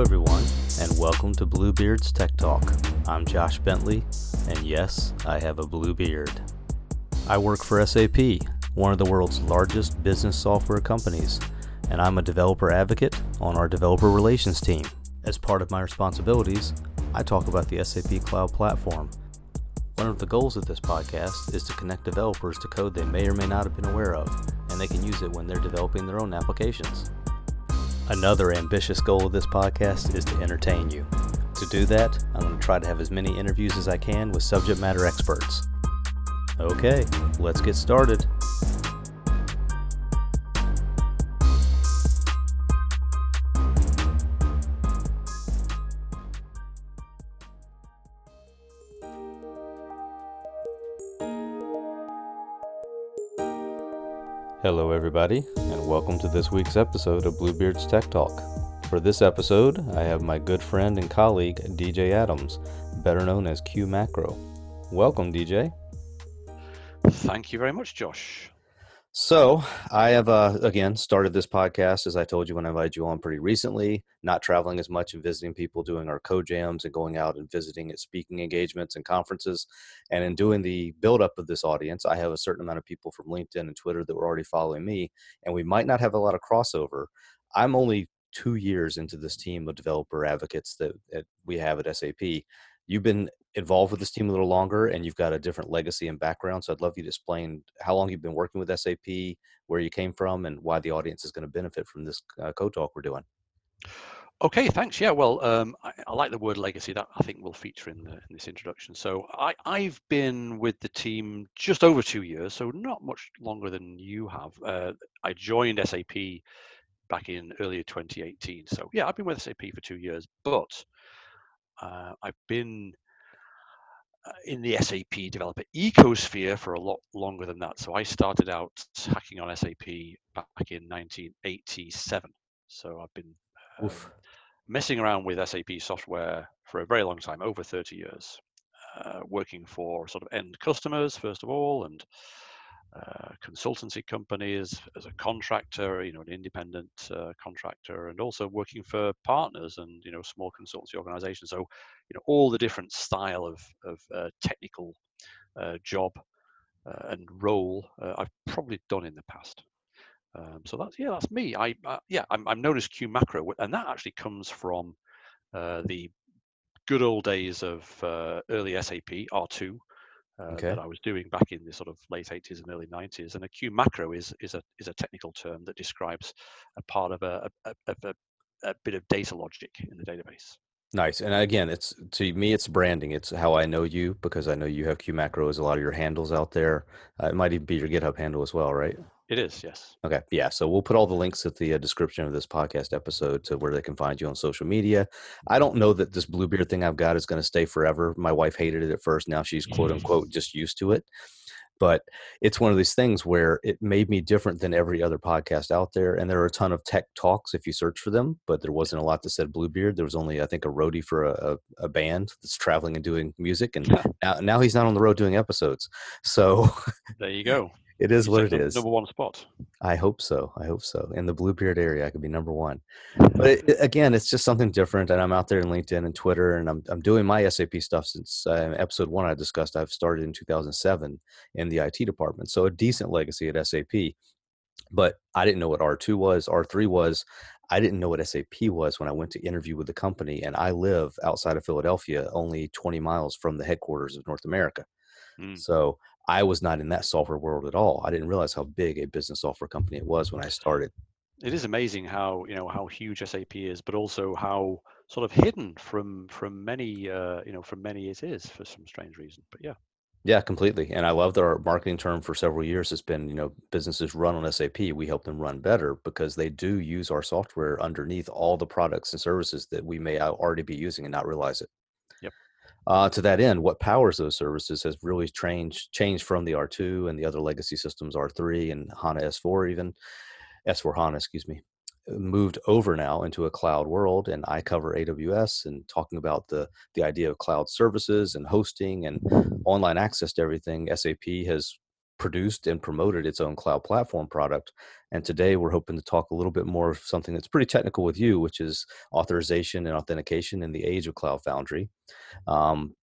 Everyone, and welcome to Bluebeard's Tech Talk. I'm Josh Bentley, and yes, I have a blue beard. I work for SAP, one of the world's largest business software companies, and I'm a developer advocate on our developer relations team. As part of my responsibilities, I talk about the SAP Cloud Platform. One of the goals of this podcast is to connect developers to code they may or may not have been aware of, and they can use it when they're developing their own applications. Another ambitious goal of this podcast is to entertain you. To do that, I'm going to try to have as many interviews as I can with subject matter experts. Okay, let's get started. Everybody, and welcome to this week's episode of Bluebeard's Tech Talk. For this episode, I have my good friend and colleague, DJ Adams, better known as Q Macro. Welcome, DJ. Thank you very much, Josh. So, I have uh, again started this podcast as I told you when I invited you on pretty recently. Not traveling as much and visiting people, doing our CodeJams and going out and visiting at speaking engagements and conferences. And in doing the build up of this audience, I have a certain amount of people from LinkedIn and Twitter that were already following me, and we might not have a lot of crossover. I'm only two years into this team of developer advocates that, that we have at SAP. You've been involved with this team a little longer and you've got a different legacy and background. So I'd love you to explain how long you've been working with SAP, where you came from, and why the audience is going to benefit from this uh, co-talk we're doing. Okay, thanks. Yeah, well, um, I, I, like the word legacy. That I think will feature in, the, in this introduction. So I, I've been with the team just over two years, so not much longer than you have. Uh, I joined SAP back in earlier 2018. So yeah, I've been with SAP for two years, but uh, I've been in the SAP developer ecosphere for a lot longer than that. So I started out hacking on SAP back in 1987. So I've been um, messing around with SAP software for a very long time, over 30 years, uh, working for sort of end customers first of all, and uh, consultancy companies as a contractor, you know, an independent uh, contractor, and also working for partners and you know small consultancy organizations. So, you know, all the different style of of uh, technical uh, job uh, and role I've probably done in the past. Um, so that's yeah, that's me. I yeah, I'm, I'm known as Q Macro, and that actually comes from the good old days of early SAP R2 uh, okay. that I was doing back in the sort of late 80s and early 90s. And a Q macro is is a is a technical term that describes a part of a, a, a, a bit of data logic in the database. Nice. And again, it's to me, it's branding. It's how I know you because I know you have Q macro as a lot of your handles out there. Uh, it might even be your GitHub handle as well, right? It is, yes. Okay, yeah. So we'll put all the links at the uh, description of this podcast episode to where they can find you on social media. I don't know that this Bluebeard thing I've got is going to stay forever. My wife hated it at first. Now she's quote unquote just used to it. But it's one of these things where it made me different than every other podcast out there. And there are a ton of tech talks if you search for them, but there wasn't a lot that said Bluebeard. There was only, I think, a roadie for a, a, a band that's traveling and doing music. And now, now he's not on the road doing episodes. So there you go it is what it is. number. One spot. I hope so. I hope so. In the Bluebeard area, I could be number one. But it, again, it's just something different. And I'm out there in LinkedIn and Twitter, and I'm I'm doing my SAP stuff since uh, episode one I discussed. I've started in 2007 in the IT department, so a decent legacy at SAP. But I didn't know what R2 was, R3 was. I didn't know what SAP was when I went to interview with the company, and I live outside of Philadelphia, only 20 miles from the headquarters of North America. Mm. So I was not in that software world at all. I didn't realize how big a business software company it was when I started. It is amazing how you know how huge SAP is, but also how sort of hidden from from many uh, you know from many it is for some strange reason. But yeah. Yeah, completely. And I love that our marketing term for several years has been, you know, businesses run on SAP. We help them run better because they do use our software underneath all the products and services that we may already be using and not realize it. Uh, to that end, what powers those services has really changed changed from the R2 and the other legacy systems R3 and HANA S4 even S4 HANA, excuse me, uh, moved over now into a cloud world. And I cover AWS and talking about the the idea of cloud services and hosting and online access to everything. SAP has produced and promoted its own cloud platform product. And today we're hoping to talk a little bit more of something that's pretty technical with you, which is authorization and authentication in the age of Cloud Foundry. Um,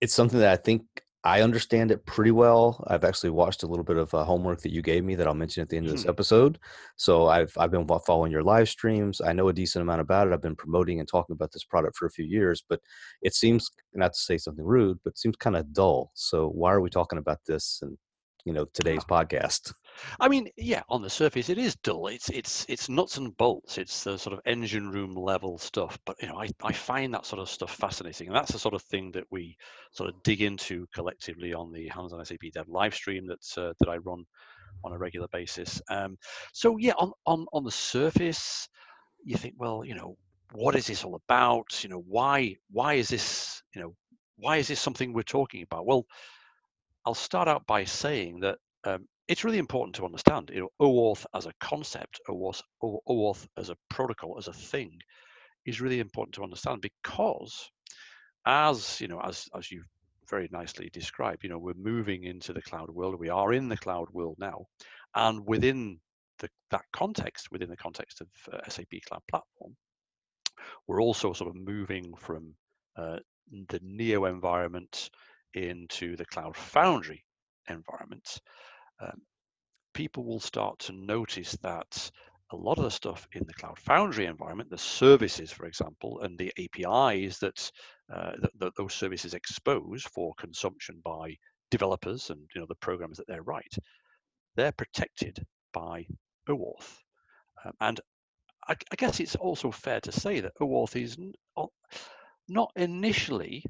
it's something that I think I understand it pretty well. I've actually watched a little bit of uh, homework that you gave me that I'll mention at the end of this hmm. episode. So I've I've been following your live streams. I know a decent amount about it. I've been promoting and talking about this product for a few years, but it seems not to say something rude, but it seems kind of dull. So why are we talking about this and you know today's podcast? I mean, yeah, on the surface it is dull. It's it's it's nuts and bolts. It's the sort of engine room level stuff. But you know, I, I find that sort of stuff fascinating, and that's the sort of thing that we sort of dig into collectively on the Hands on SAP Dev live stream that uh, that I run on a regular basis. Um, so yeah, on on on the surface, you think, well, you know, what is this all about? You know, why why is this you know why is this something we're talking about? Well, I'll start out by saying that um, it's really important to understand, you know, OAuth as a concept, OAuth, OAuth as a protocol, as a thing, is really important to understand because, as you know, as as you very nicely described, you know, we're moving into the cloud world. We are in the cloud world now, and within the, that context, within the context of uh, SAP Cloud Platform, we're also sort of moving from uh, the Neo environment into the Cloud Foundry environment um, people will start to notice that a lot of the stuff in the Cloud Foundry environment, the services, for example, and the APIs that, uh, that, that, those services expose for consumption by developers and you know the programs that they write, they're protected by OAuth. Um, and I, I, guess it's also fair to say that OAuth is not initially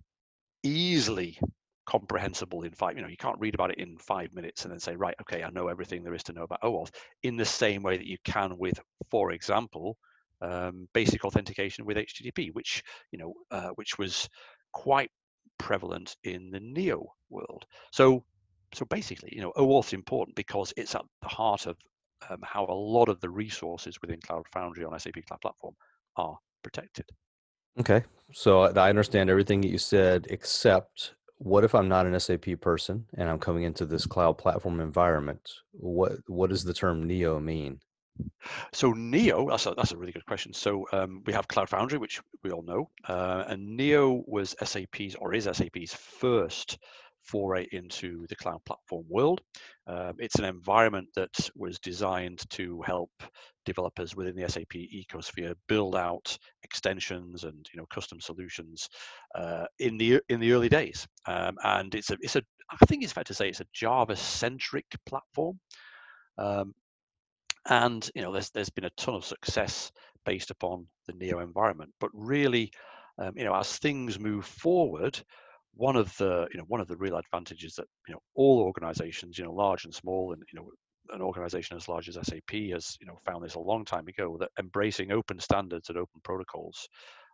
easily comprehensible in five you know you can't read about it in five minutes and then say right okay i know everything there is to know about oauth in the same way that you can with for example um, basic authentication with http which you know uh, which was quite prevalent in the neo world so so basically you know oauth's important because it's at the heart of um, how a lot of the resources within cloud foundry on sap cloud platform are protected Okay. So I understand everything that you said, except what if I'm not an SAP person and I'm coming into this cloud platform environment? What what does the term Neo mean? So Neo, that's a, that's a really good question. So um, we have Cloud Foundry, which we all know, uh, and Neo was SAP's or is SAP's first foray into the cloud platform world. Um, it's an environment that was designed to help developers within the SAP ecosphere build out extensions and you know custom solutions uh, in the in the early days. Um, and it's a it's a I think it's fair to say it's a Java centric platform. Um, and you know there's there's been a ton of success based upon the Neo environment, but really, um, you know, as things move forward, one of the you know one of the real advantages that you know all organizations you know large and small and you know an organization as large as SAP has you know found this a long time ago that embracing open standards and open protocols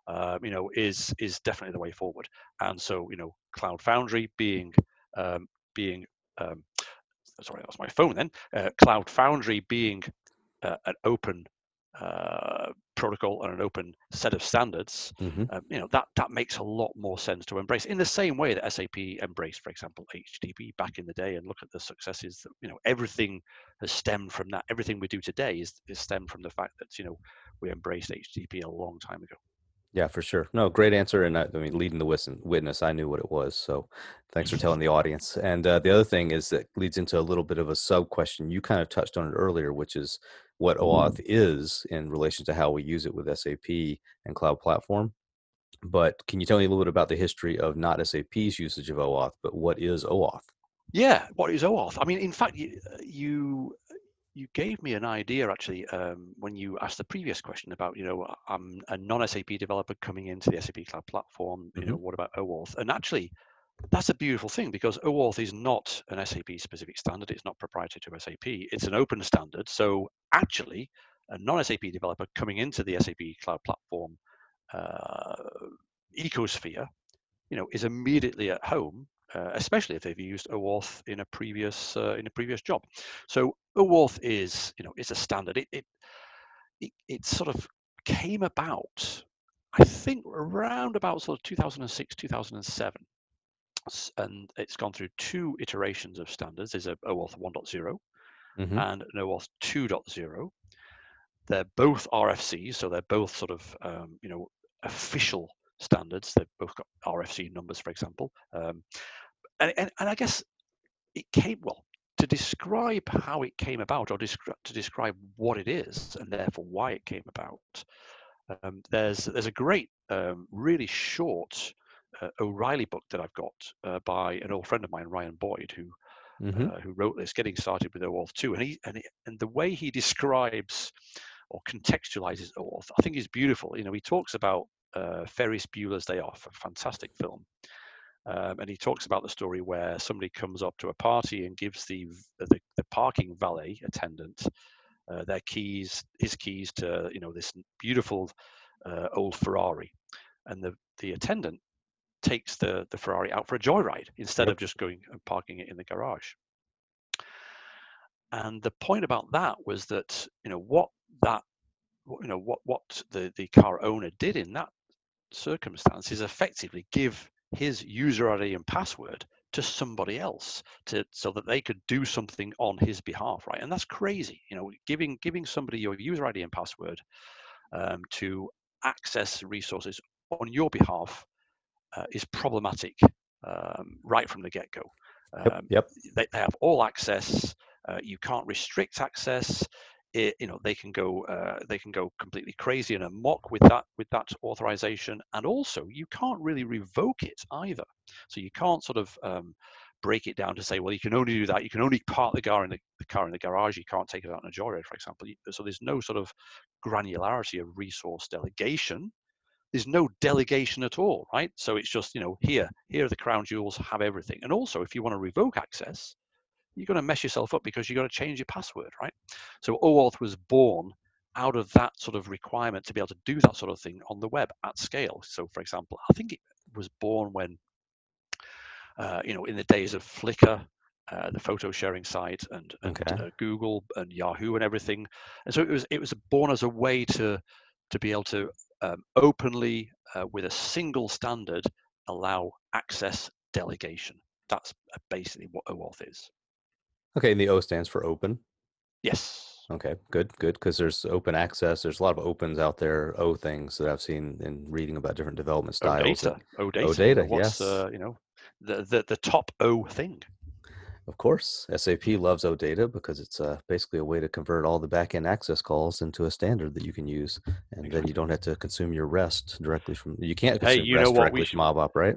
uh, you know is is definitely the way forward. And so you know cloud foundry being um, being um, sorry that was my phone then uh, cloud foundry being uh, an open uh, protocol and an open set of standards, mm-hmm. um, you know that that makes a lot more sense to embrace. In the same way that SAP embraced, for example, HTTP back in the day, and look at the successes. That, you know, everything has stemmed from that. Everything we do today is is stemmed from the fact that you know we embraced HTTP a long time ago. Yeah, for sure. No, great answer. And I, I mean, leading the witness, I knew what it was. So thanks for telling the audience. And uh, the other thing is that leads into a little bit of a sub question. You kind of touched on it earlier, which is what OAuth is in relation to how we use it with SAP and cloud platform. But can you tell me a little bit about the history of not SAP's usage of OAuth, but what is OAuth? Yeah, what is OAuth? I mean, in fact, you, you you gave me an idea actually um, when you asked the previous question about you know I'm a non-SAP developer coming into the SAP Cloud Platform. You mm-hmm. know what about OAuth? And actually, that's a beautiful thing because OAuth is not an SAP specific standard. It's not proprietary to SAP. It's an open standard. So actually, a non-SAP developer coming into the SAP Cloud Platform uh, ecosphere, you know, is immediately at home uh, especially if they've used OAuth in a previous uh, in a previous job. So OAuth is you know is a standard. It, it it it sort of came about, I think, around about sort of 2006 2007. and it's gone through two iterations of standards. There's a OAuth 1.0 Mm-hmm. and an OAuth 2.0. They're both RFCs, so they're both sort of um, you know official standards. They've both got RFC numbers, for example. Um, and, and, and I guess it came well to describe how it came about, or descri- to describe what it is, and therefore why it came about. Um, there's there's a great, um, really short uh, O'Reilly book that I've got uh, by an old friend of mine, Ryan Boyd, who Mm-hmm. uh, who wrote this, getting started with OAuth 2, and he and he, and the way he describes or contextualizes OAuth, I think is beautiful. You know, he talks about uh, Ferris Bueller's Day Off, a fantastic film, um, and he talks about the story where somebody comes up to a party and gives the the, the parking valet attendant uh, their keys, his keys to you know this beautiful uh, old Ferrari, and the the attendant takes the the Ferrari out for a joyride instead Yep. of just going and parking it in the garage. And the point about that was that you know what that you know what what the the car owner did in that circumstance is effectively give his user ID and password to somebody else to so that they could do something on his behalf right and that's crazy you know giving giving somebody your user id and password um, to access resources on your behalf uh, is problematic um, right from the get-go Yep. um, Yep. they, they have all access uh, you can't restrict access it, you know they can go uh, they can go completely crazy and amok with that with that authorization. And also you can't really revoke it either. So you can't sort of um, break it down to say well you can only do that. You can only park the car in the, the car in the garage. You can't take it out in a joyride for example. So there's no sort of granularity of resource delegation. There's no delegation at all right? So it's just you know here here are the crown jewels have everything. And also if you want to revoke access you're going to mess yourself up because you've got to change your password, right? So OAuth was born out of that sort of requirement to be able to do that sort of thing on the web at scale. So, for example, I think it was born when, uh, you know, in the days of Flickr, uh, the photo sharing site, and, and Okay. uh, Google and Yahoo and everything. And so it was it was born as a way to to be able to um, openly, uh, with a single standard, allow access delegation. That's uh, basically what OAuth is. Okay. And the O stands for open. Yes. Okay, good, good. Because there's open access. There's a lot of opens out there, O things that I've seen in reading about different development styles. OData. data. OData, you know, what's, yes. Uh, you know, the, the the top O thing. Of course, SAP loves OData because it's uh, basically a way to convert all the backend access calls into a standard that you can use, and then you don't have to consume your REST directly from. You can't Hey, consume you know what, we directly should- from MobOp, right?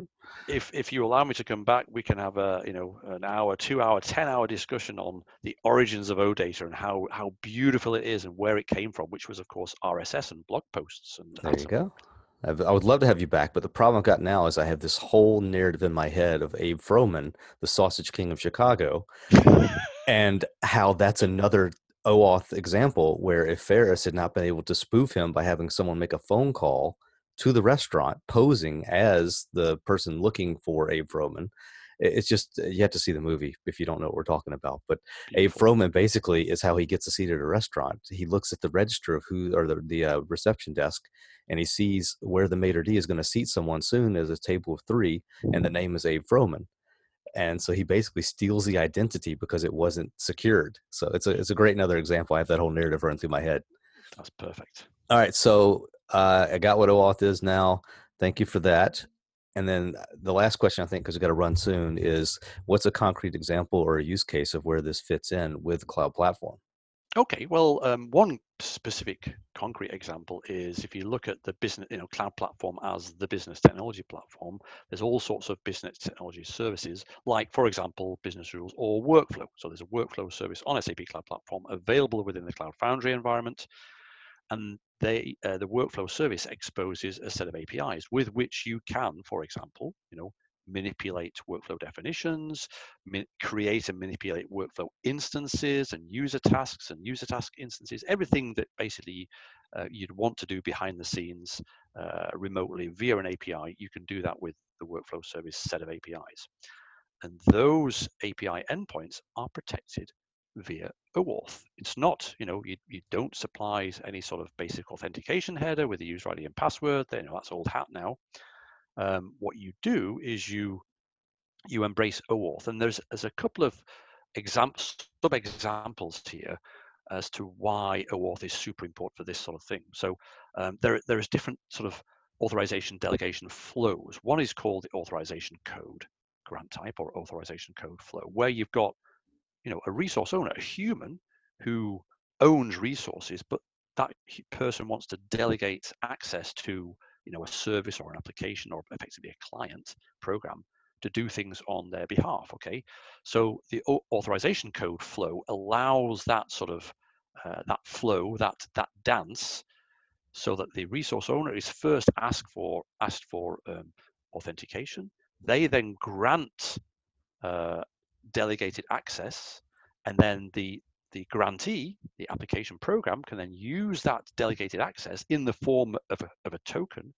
If if you allow me to come back, we can have a you know an hour, two hour, ten hour discussion on the origins of OData and how how beautiful it is and where it came from, which was of course RSS and blog posts and There you go. I've, I would love to have you back, but the problem I've got now is I have this whole narrative in my head of Abe Froman, the Sausage King of Chicago, and how that's another OAuth example where if Ferris had not been able to spoof him by having someone make a phone call to the restaurant posing as the person looking for Abe Froman, it's just you have to see the movie if you don't know what we're talking about. But Abe. Froman basically is how he gets a seat at a restaurant. He looks at the register of who or the, the uh, reception desk and he sees where the maitre d is going to seat someone soon as a table of three and the name is Abe Froman. And so he basically steals the identity because it wasn't secured. So it's a, it's a great another example. I have that whole narrative running through my head. That's perfect. All right. So uh, I got what OAuth is now. Thank you for that. And then uh, the last question, I think, because we've got to run soon, is what's a concrete example or a use case of where this fits in with the cloud platform? Okay, well, um, one specific concrete example is if you look at the business, you know, cloud platform as the business technology platform, there's all sorts of business technology services, like, for example, business rules or workflow. So there's a workflow service on SAP Cloud Platform available within the Cloud Foundry environment, and they, uh, the workflow service exposes a set of APIs with which you can, for example, you know, manipulate workflow definitions, create and manipulate workflow instances and user tasks and user task instances, everything that basically uh, you'd want to do behind the scenes uh, remotely via an API, you can do that with the workflow service set of APIs. And those API endpoints are protected via OAuth. It's not, you know, you, you don't supply any sort of basic authentication header with a user ID and password. Then you know, that's old hat now. Um, what you do is you you embrace OAuth. And there's, there's a couple of examples, sub examples here as to why OAuth is super important for this sort of thing. So um, there, there is different sort of authorization delegation flows. One is called the authorization code grant type or authorization code flow, where you've got, you know, a resource owner, a human who owns resources, but that person wants to delegate access to, you know, a service or an application or effectively a client program to do things on their behalf. Okay, so the authorization code flow allows that sort of uh, that flow, that that dance, so that the resource owner is first asked for asked for um, authentication. They then grant uh, delegated access, and then the the grantee, the application program, can then use that delegated access in the form of a, of a token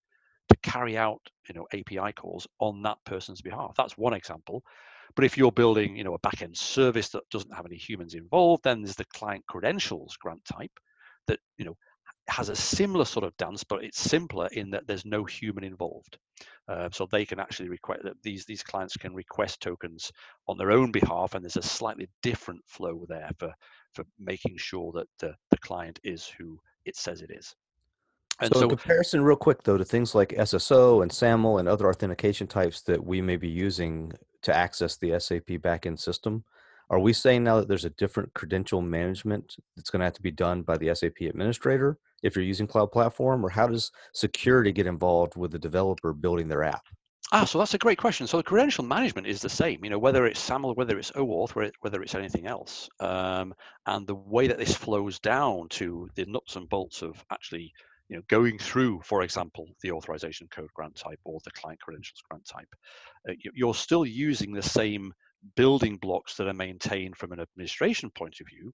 to carry out you know API calls on that person's behalf. That's one example. But if you're building you know a backend service that doesn't have any humans involved, then there's the client credentials grant type that you know has a similar sort of dance, but it's simpler in that there's no human involved. Uh, so they can actually request that these these clients can request tokens on their own behalf, and there's a slightly different flow there for for making sure that the, the client is who it says it is. And so, so, in comparison, real quick though, to things like SSO and SAML and other authentication types that we may be using to access the SAP backend system, are we saying now that there's a different credential management that's going to have to be done by the SAP administrator if you're using cloud platform, or how does security get involved with the developer building their app? Ah, so that's a great question. So the credential management is the same, you know, whether it's SAML, whether it's OAuth, whether it's anything else. Um, and the way that this flows down to the nuts and bolts of actually, you know, going through, for example, the authorization code grant type or the client credentials grant type, uh, you're still using the same building blocks that are maintained from an administration point of view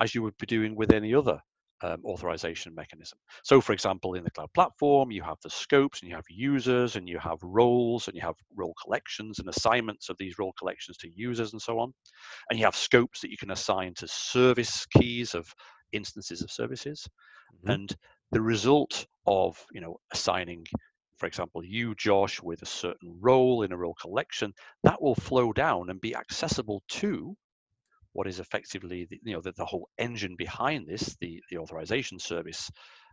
as you would be doing with any other um, authorization mechanism. So, for example, in the cloud platform, you have the scopes and you have users and you have roles and you have role collections and assignments of these role collections to users and so on. And you have scopes that you can assign to service keys of instances of services. Mm-hmm. And the result of you know assigning for example, you, Josh, with a certain role in a role collection, that will flow down and be accessible to what is effectively the, you know the, the whole engine behind this, the the authorization service,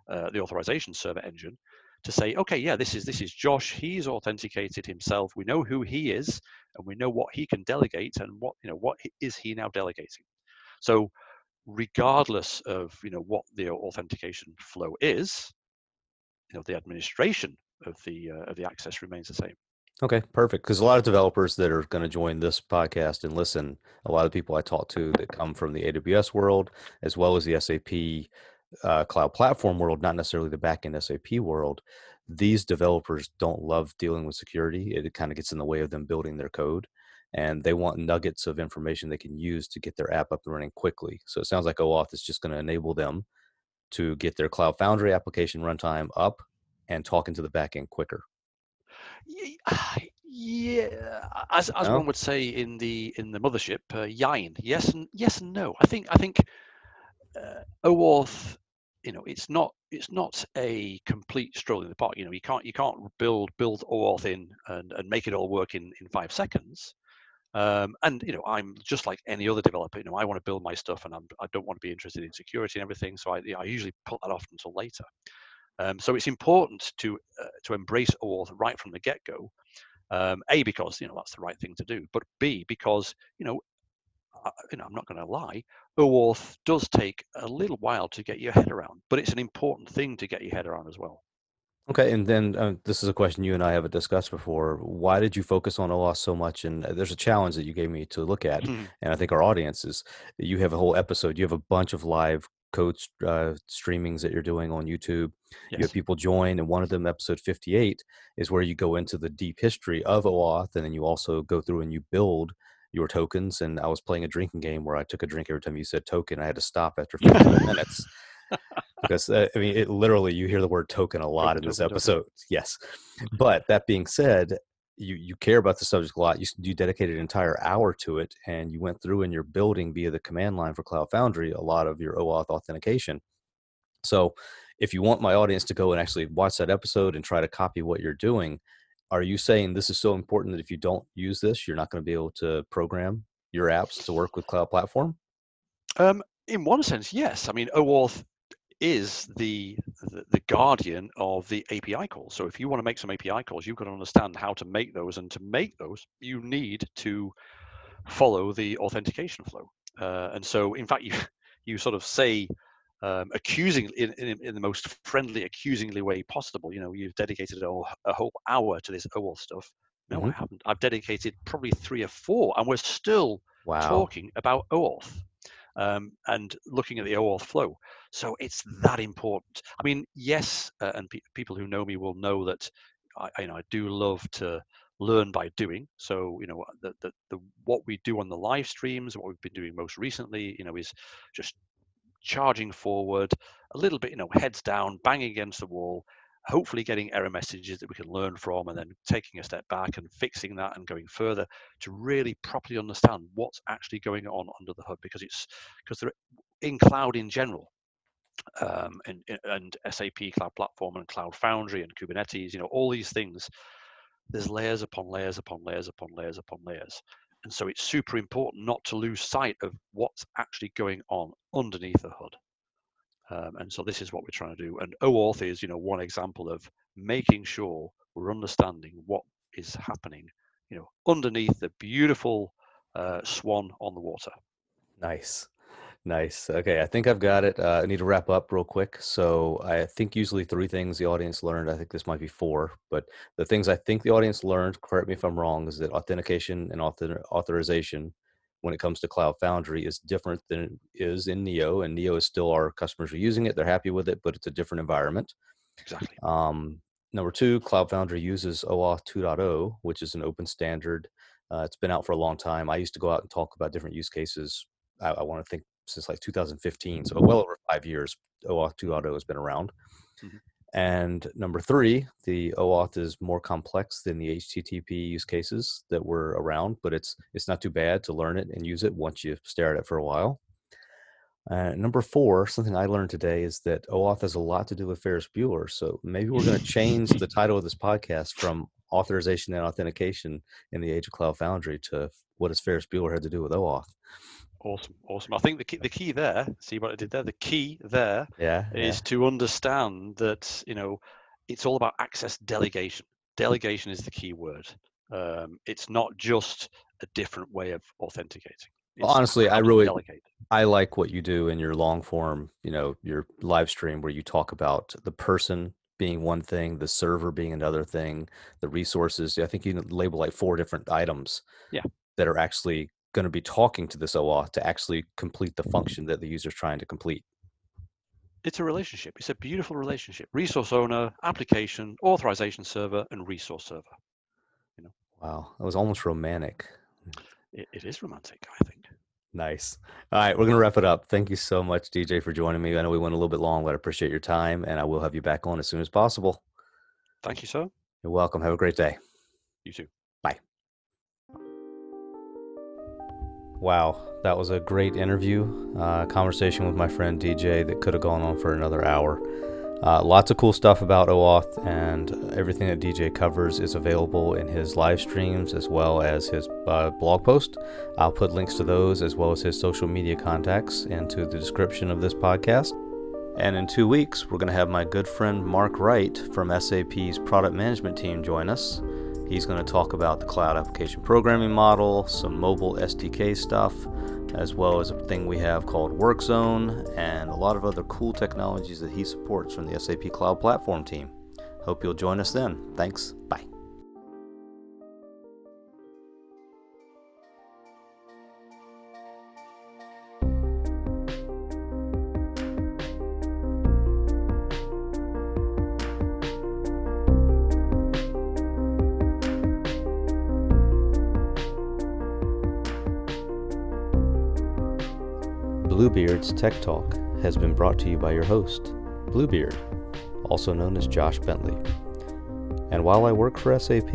uh, the authorization server engine, to say, okay, yeah, this is this is Josh. He's authenticated himself. We know who he is, and we know what he can delegate, and what you know what is he now delegating. So, regardless of you know what the authentication flow is, you know the administration of the uh, of the access remains the same. Okay, perfect. Because a lot of developers that are going to join this podcast and listen, a lot of people I talk to that come from the AWS world as well as the SAP uh, cloud platform world, not necessarily the backend SAP world. These developers don't love dealing with security. It kind of gets in the way of them building their code, and they want nuggets of information they can use to get their app up and running quickly. So it sounds like OAuth is just going to enable them to get their Cloud Foundry application runtime up and talking to the backend quicker. Yeah, as as no? one would say in the in the mothership, uh, jein. Yes and yes and no. I think I think uh, OAuth, you know, it's not it's not a complete stroll in the park. You know, you can't you can't build build OAuth in and, and make it all work in in five seconds. Um, and you know, I'm just like any other developer. You know, I want to build my stuff, and I'm, I don't want to be interested in security and everything. So I, you know, I usually put that off until later. Um, so it's important to uh, to embrace OAuth right from the get-go. Um, a because you know that's the right thing to do, but B because you know uh, you know I'm not going to lie, OAuth does take a little while to get your head around, but it's an important thing to get your head around as well. Okay, and then uh, this is a question you and I haven't discussed before. Why did you focus on OAuth so much? And uh, there's a challenge that you gave me to look at, mm-hmm. and I think our audience is. You have a whole episode. You have a bunch of live code uh, streamings that you're doing on YouTube. Yes. You have people join, and one of them, episode 58, is where you go into the deep history of OAuth, and then you also go through and you build your tokens. And I was playing a drinking game where I took a drink every time you said token. I had to stop after 15 minutes because uh, I mean, it literally you hear the word token a lot token, in this token, episode. Token. Yes, but that being said, you you care about the subject a lot. You you dedicated an entire hour to it, and you went through and you're building via the command line for Cloud Foundry a lot of your OAuth authentication. So, if you want my audience to go and actually watch that episode and try to copy what you're doing, are you saying this is so important that if you don't use this, you're not going to be able to program your apps to work with cloud platform? Um, in one sense, yes. I mean, OAuth is the, the, the guardian of the API calls. So if you want to make some API calls, you've got to understand how to make those, and to make those, you need to follow the authentication flow. Uh, and so, in fact, you you sort of say um, accusing in, in, in, the most friendly, accusingly way possible. You know, you've dedicated a, a whole hour to this OAuth stuff. No, mm-hmm. I haven't. I've dedicated probably three or four, and we're still wow. talking about OAuth um, and looking at the OAuth flow. So it's that important. I mean, yes, uh, and pe- people who know me will know that I, you know, I do love to learn by doing. So you know, the, the, the what we do on the live streams, what we've been doing most recently, you know, is just charging forward a little bit, you know, heads down, banging against the wall, hopefully getting error messages that we can learn from and then taking a step back and fixing that and going further to really properly understand what's actually going on under the hood because it's because they're in cloud in general um, and, and SAP Cloud Platform and Cloud Foundry and Kubernetes, you know, all these things, there's layers upon layers upon layers upon layers upon layers. And so it's super important not to lose sight of what's actually going on underneath the hood. Um, and so this is what we're trying to do. And OAuth is, you know, one example of making sure we're understanding what is happening, you know, underneath the beautiful uh, swan on the water. Nice. Nice. Okay, I think I've got it. Uh, I need to wrap up real quick. So I think usually three things the audience learned. I think this might be four, but the things I think the audience learned, correct me if I'm wrong, is that authentication and author- authorization when it comes to Cloud Foundry is different than it is in Neo, and Neo is still our customers are using it. They're happy with it, but it's a different environment. Exactly. Um, number two, Cloud Foundry uses OAuth 2.0, which is an open standard. Uh, it's been out for a long time. I used to go out and talk about different use cases. I, I want to think since like 2015, so well over five years. OAuth 2.0 has been around. Mm-hmm. And number three, the OAuth is more complex than the HTTP use cases that were around, but it's it's not too bad to learn it and use it once you stare at it for a while. Uh, number four, something I learned today is that OAuth has a lot to do with Ferris Bueller. So maybe we're going to change the title of this podcast from authorization and authentication in the age of Cloud Foundry to what does Ferris Bueller have to do with OAuth? Awesome, awesome. I think the key, the key there, see what I did there. The key there yeah, is yeah. to understand that you know it's all about access delegation. Delegation is the key word. Um, it's not just a different way of authenticating. Honestly, I really delegate. I like what you do in your long form, you know, your live stream where you talk about the person being one thing, the server being another thing, the resources. I think you label like four different items. Yeah. That are actually going to be talking to this OAuth to actually complete the mm-hmm. function that the user is trying to complete. It's a relationship. It's a beautiful relationship. Resource owner, application, authorization server, and resource server. You know. Wow, that was almost romantic. it, it is romantic, I think. Nice. All right, we're going to wrap it up. Thank you so much, DJ, for joining me. I know we went a little bit long, but I appreciate your time, and I will have you back on as soon as possible. Thank you, sir. You're welcome. Have a great day. You too. Wow, that was a great interview, uh, conversation with my friend DJ that could have gone on for another hour. Uh, lots of cool stuff about OAuth, and everything that DJ covers is available in his live streams as well as his uh, blog post. I'll put links to those as well as his social media contacts into the description of this podcast. And in two weeks, we're going to have my good friend Mark Wright from SAP's product management team join us. He's going to talk about the cloud application programming model, some mobile SDK stuff, as well as a thing we have called WorkZone, and a lot of other cool technologies that he supports from the SAP Cloud Platform team. Hope you'll join us then. Thanks. Bye. Bluebeard's Tech Talk has been brought to you by your host, Bluebeard, also known as Josh Bentley. And while I work for SAP,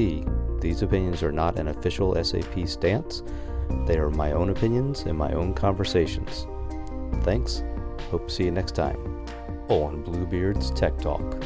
these opinions are not an official SAP stance. They are my own opinions and my own conversations. Thanks. Hope to see you next time on Bluebeard's Tech Talk.